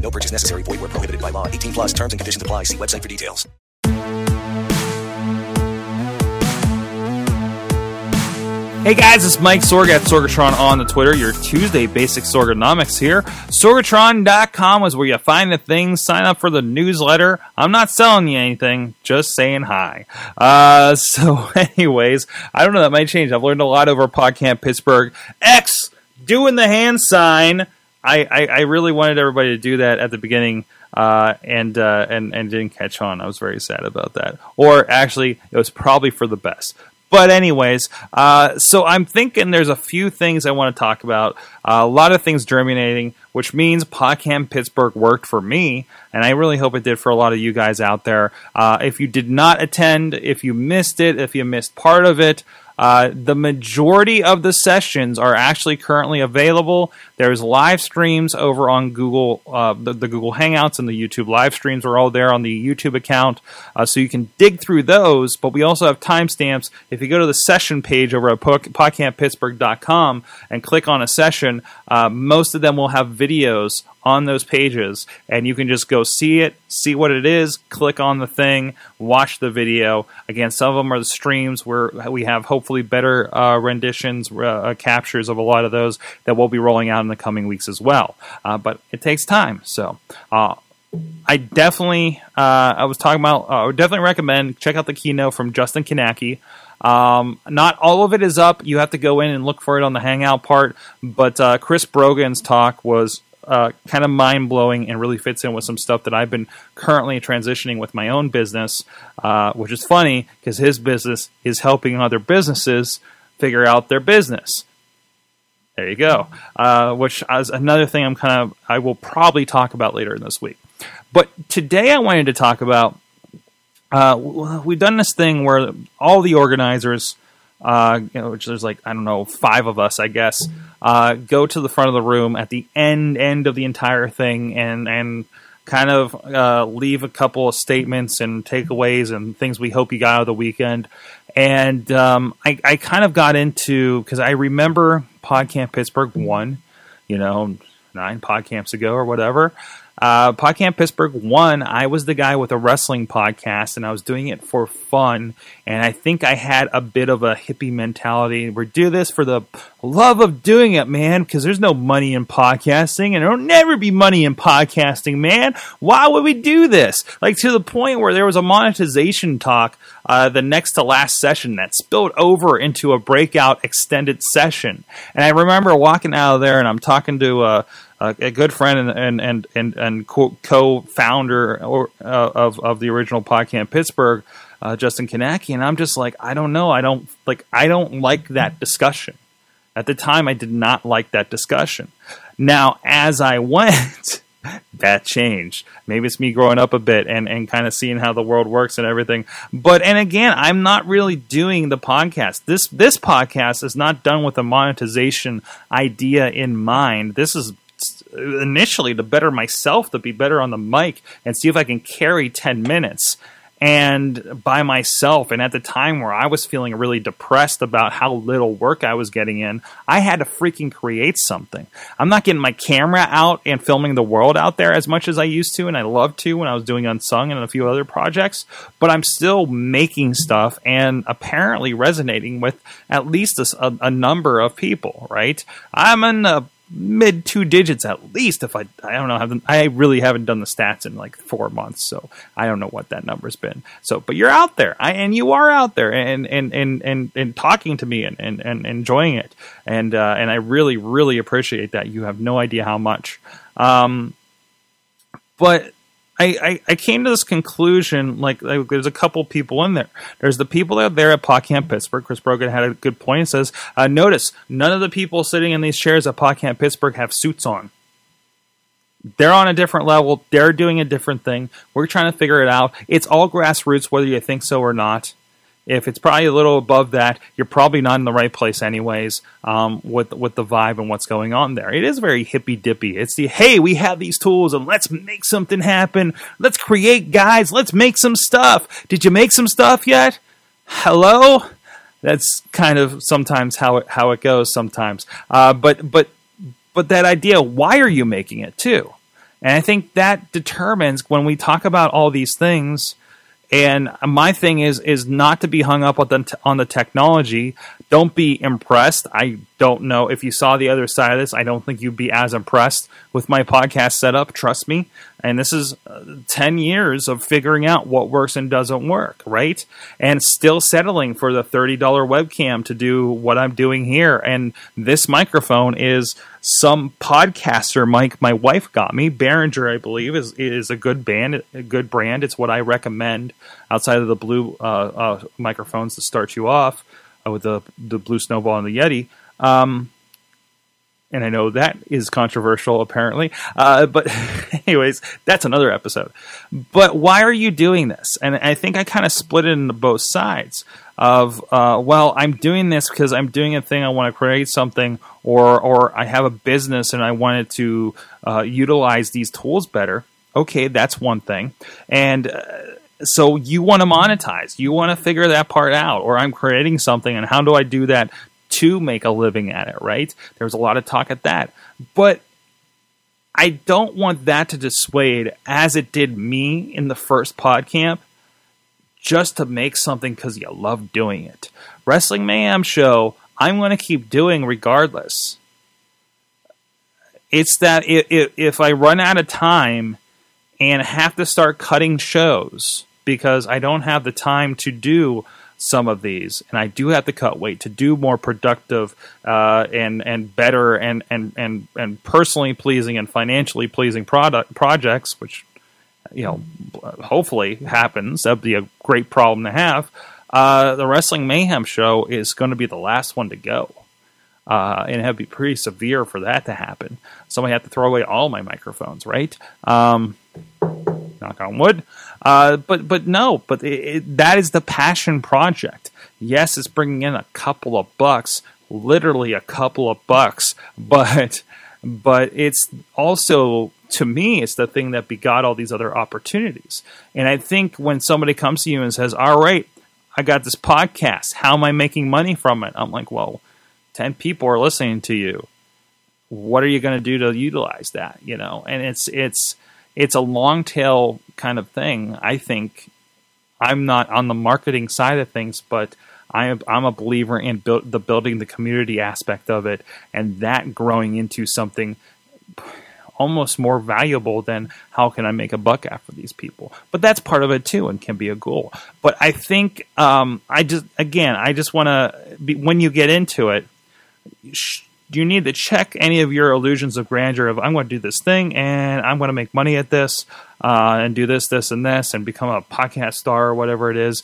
No purchase necessary. Void where prohibited by law. 18 plus terms and conditions apply. See website for details. Hey guys, it's Mike Sorg at Sorgatron on the Twitter. Your Tuesday basic Sorganomics here. Sorgatron.com is where you find the things. Sign up for the newsletter. I'm not selling you anything, just saying hi. Uh, so, anyways, I don't know, that might change. I've learned a lot over PodCamp Pittsburgh. X doing the hand sign. I, I, I really wanted everybody to do that at the beginning. Uh, and uh, and and didn't catch on. I was very sad about that. Or actually, it was probably for the best. But anyways, uh, so I'm thinking there's a few things I want to talk about. Uh, a lot of things germinating, which means PodCamp Pittsburgh worked for me, and I really hope it did for a lot of you guys out there. Uh, if you did not attend, if you missed it, if you missed part of it, uh, the majority of the sessions are actually currently available. There's live streams over on Google, uh, the, the, Google Hangouts and the YouTube live streams are all there on the YouTube account, uh, so you can dig through those. But we also have timestamps. If you go to the session page over at podcamppittsburgh.com and click on a session, uh, most of them will have videos on those pages, and you can just go see it, see what it is, click on the thing, watch the video. Again, some of them are the streams where we have hopefully better uh, renditions, uh, uh, captures of a lot of those that we'll be rolling out in the coming weeks as well. Uh, but it takes time, so. Uh, I definitely, uh, I was talking about, I would definitely recommend check out the keynote from Justin Kownacki. Um, not all of it is up. You have to go in and look for it on the Hangout part. But Chris Brogan's talk was uh, kind of mind blowing and really fits in with some stuff that I've been currently transitioning with my own business, uh, which is funny because his business is helping other businesses figure out their business. There you go. Uh, which is another thing I'm kind of I will probably talk about later in this week. But today I wanted to talk about. Uh, we've done this thing where all the organizers uh, you know, which there's like I don't know five of us, I guess, uh, go to the front of the room at the end end of the entire thing and and kind of uh, leave a couple of statements and takeaways and things we hope you got out of the weekend. And um, I, I kind of got into because I remember PodCamp Pittsburgh one, you know, nine PodCamps ago or whatever. Uh, PodCamp Pittsburgh one, I was the guy with a wrestling podcast, and I was doing it for fun. And I think I had a bit of a hippie mentality. We're do this for the love of doing it, man, because there's no money in podcasting, and there'll never be money in podcasting, man. Why would we do this? Like to the point where there was a monetization talk uh, the next to last session that spilled over into a breakout extended session. And I remember walking out of there, and I'm talking to a uh, a good friend and and and and, co-founder or, uh, of of the original PodCamp Pittsburgh, uh, Justin Kownacki. and I'm just like, I don't know, I don't like, I don't like that discussion. At the time, I did not like that discussion. Now, as I went. That changed. Maybe it's me growing up a bit and, and kind of seeing how the world works and everything. But and again, I'm not really doing the podcast. This this podcast is not done with a monetization idea in mind. This is initially to better myself, to be better on the mic, and see if I can carry 10 minutes and by myself. And at the time where I was feeling really depressed about how little work I was getting in, I had to freaking create something. I'm not getting my camera out and filming the world out there as much as I used to, and I loved to when I was doing Unsung and a few other projects, but I'm still making stuff and apparently resonating with at least a, a number of people, right? I'm in a mid two digits at least. If I, I don't know, haven't, I really haven't done the stats in like four months, so I don't know what that number's been. So, but you're out there, I, and you are out there, and and and and, and talking to me and, and, and enjoying it, and uh, and I really really appreciate that. You have no idea how much. Um, but I, I, I, came to this conclusion like, like, there's a couple people in there. There's the people out there at PodCamp Pittsburgh. Chris Brogan had a good point. He says, uh, notice none of the people sitting in these chairs at PodCamp Pittsburgh have suits on. They're on a different level. They're doing a different thing. We're trying to figure it out. It's all grassroots, whether you think so or not. If it's probably a little above that, you're probably not in the right place, anyways. Um, with with the vibe and what's going on there, it is very hippy dippy. It's the hey, we have these tools and let's make something happen. Let's create, guys. Let's make some stuff. Did you make some stuff yet? Hello. That's kind of sometimes how it how it goes. Sometimes, uh, but but but that idea, why are you making it too? And I think that determines when we talk about all these things. And my thing is is not to be hung up on the, on the technology. Don't be impressed. I don't know if you saw the other side of this. I don't think you'd be as impressed with my podcast setup. Trust me. And this is uh, ten years of figuring out what works and doesn't work, right? And still settling for the thirty dollar webcam to do what I'm doing here. And this microphone is some podcaster mic my wife got me. Behringer, I believe, is is a good band, a good brand. It's what I recommend outside of the blue uh, uh, microphones to start you off uh, with the the blue snowball and the Yeti. Um, and I know that is controversial, apparently. Uh, but, anyways, that's another episode. But why are you doing this? And I think I kind of split it into both sides of, uh, well, I'm doing this because I'm doing a thing. I want to create something, or or I have a business and I wanted to uh, utilize these tools better. Okay, that's one thing. And uh, so you want to monetize you want to figure that part out or i'm creating something and how do i do that to make a living at it, right? There was a lot of talk at that. But I don't want that to dissuade, as it did me in the first PodCamp, just to make something because you love doing it. Wrestling Mayhem show, I'm going to keep doing regardless. It's that if, if I run out of time and have to start cutting shows because I don't have the time to do some of these, and I do have to cut weight to do more productive uh, and and better and and and and personally pleasing and financially pleasing product projects, which you know hopefully happens. That'd be a great problem to have. Uh, the Wrestling Mayhem show is going to be the last one to go. Uh, and it'd be pretty severe for that to happen. So I have to throw away all my microphones, right? Um, knock on wood. Uh, but but no, but it, it, that is the passion project. Yes, it's bringing in a couple of bucks, literally a couple of bucks, but but it's also to me it's the thing that begot all these other opportunities. And I think when somebody comes to you and says, "All right, I got this podcast. How am I making money from it?" I'm like, "Well, 10 people are listening to you. What are you going to do to utilize that, you know?" And it's it's it's a long tail kind of thing. I think I'm not on the marketing side of things, but I am, I'm a believer in build, the building the community aspect of it and that growing into something almost more valuable than how can I make a buck after these people. But that's part of it too and can be a goal. But I think um, I just again I just want to when you get into it. Sh- you need to check any of your illusions of grandeur of I'm going to do this thing and I'm going to make money at this uh, and do this, this, and this and become a podcast star or whatever it is.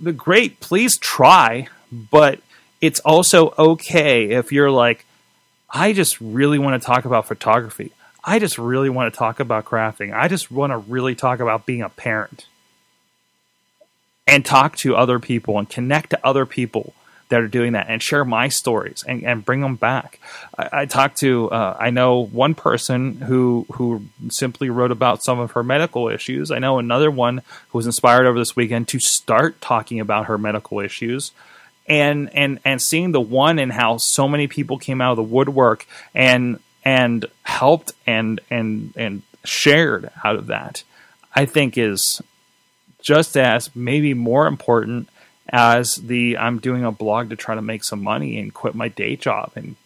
But great, please try, but it's also okay if you're like, I just really want to talk about photography. I just really want to talk about crafting. I just want to really talk about being a parent and talk to other people and connect to other people that are doing that and share my stories and, and bring them back. I, I talked to, uh, I know one person who, who simply wrote about some of her medical issues. I know another one who was inspired over this weekend to start talking about her medical issues and, and, and seeing the one and how so many people came out of the woodwork and, and helped and, and, and shared out of that, I think is just as maybe more important as the I'm doing a blog to try to make some money and quit my day job and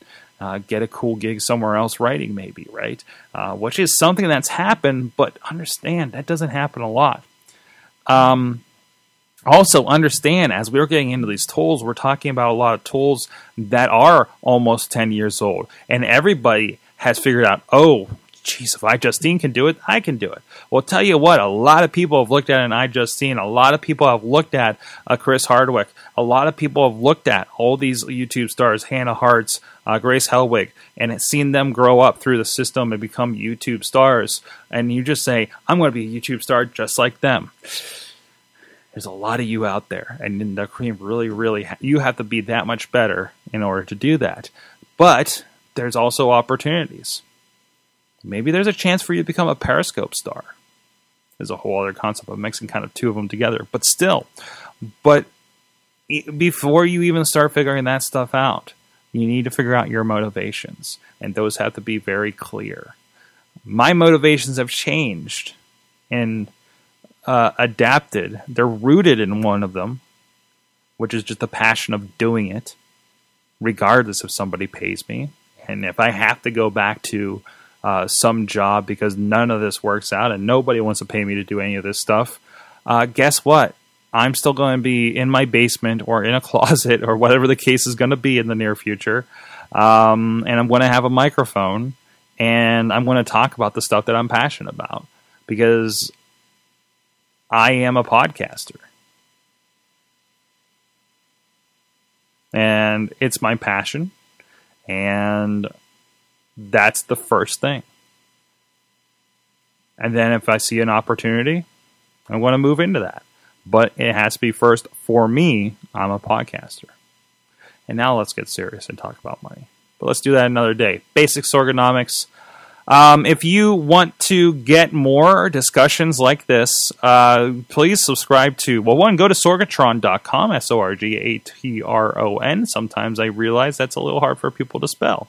uh, get a cool gig somewhere else writing, maybe, right? Uh, which is something that's happened, but understand that doesn't happen a lot. Um, also, understand as we're getting into these tools, we're talking about a lot of tools that are almost 10 years old, and everybody has figured out, oh, geez, if iJustine can do it, I can do it. Well, tell you what, a lot of people have looked at an iJustine. A lot of people have looked at a Chris Hardwick. A lot of people have looked at all these YouTube stars, Hannah Harts, uh, Grace Helbig, and seen them grow up through the system and become YouTube stars. And you just say, I'm going to be a YouTube star just like them. There's a lot of you out there, and the cream really, really, you have to be that much better in order to do that. But there's also opportunities. Maybe there's a chance for you to become a Periscope star. There's a whole other concept of mixing kind of two of them together, but still. But before you even start figuring that stuff out, you need to figure out your motivations, and those have to be very clear. My motivations have changed and uh, adapted. They're rooted in one of them, which is just the passion of doing it, regardless if somebody pays me. And if I have to go back to uh, some job because none of this works out and nobody wants to pay me to do any of this stuff, uh, guess what? I'm still going to be in my basement or in a closet or whatever the case is going to be in the near future. Um, and I'm going to have a microphone and I'm going to talk about the stuff that I'm passionate about because I am a podcaster. And it's my passion. And that's the first thing. And then if I see an opportunity, I want to move into that but it has to be first for me. I'm a podcaster. And now let's get serious and talk about money. But let's do that another day. Basic Sorganomics. Um, if you want to get more discussions like this, uh, please subscribe to, well, one, go to sorgatron.com, S O R G A T R O N. Sometimes I realize that's a little hard for people to spell.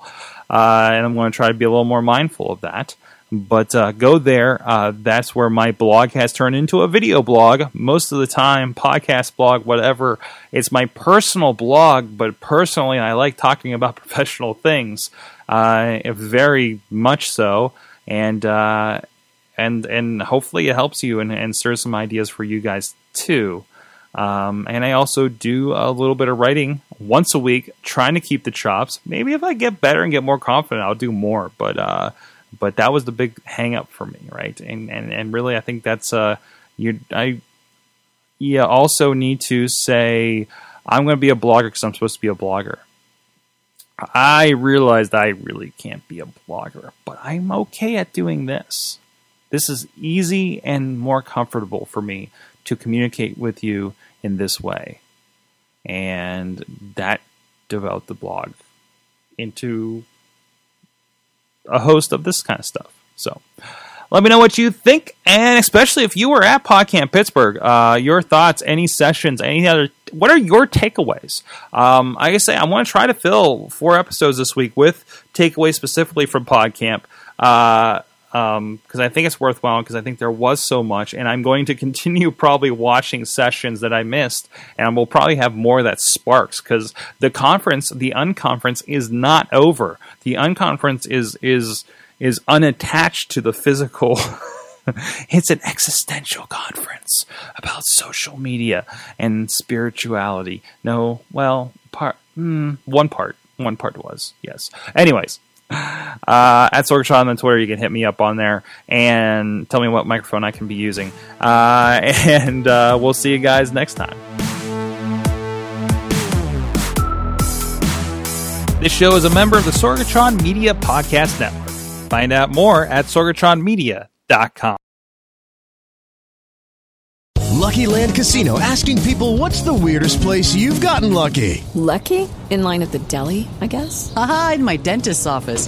Uh, and I'm going to try to be a little more mindful of that. But uh, go there. Uh, that's where my blog has turned into a video blog. Most of the time, podcast blog, whatever. It's my personal blog, but personally, I like talking about professional things, uh, very much so. And uh, and and hopefully, it helps you and, and stirs some ideas for you guys too. Um, and I also do a little bit of writing once a week, trying to keep the chops. Maybe if I get better and get more confident, I'll do more. But uh, but that was the big hang up for me, right? And and and really, I think that's uh, you I yeah also need to say I'm going to be a blogger because I'm supposed to be a blogger. I realized I really can't be a blogger, but I'm okay at doing this. This is easy and more comfortable for me to communicate with you in this way. And that developed the blog into a host of this kind of stuff. So let me know what you think, and especially if you were at PodCamp Pittsburgh, uh, your thoughts, any sessions, any other. What are your takeaways? Um, I say, I want to try to fill four episodes this week with takeaways specifically from PodCamp. Uh, because um, I think it's worthwhile because I think there was so much, and I'm going to continue probably watching sessions that I missed, and we'll probably have more that sparks because the conference, the unconference, is not over. The unconference is is is unattached to the physical. it's an existential conference about social media and spirituality. No, well, part mm, one part, one part was yes. Anyways, uh, at Sorgatron on Twitter. You can hit me up on there and tell me what microphone I can be using. Uh, and uh, we'll see you guys next time. This show is a member of the Sorgatron Media Podcast Network. Find out more at sorgatronmedia.com. Lucky Land Casino asking people what's the weirdest place you've gotten lucky? Lucky? In line at the deli, I guess? Aha, in my dentist's office.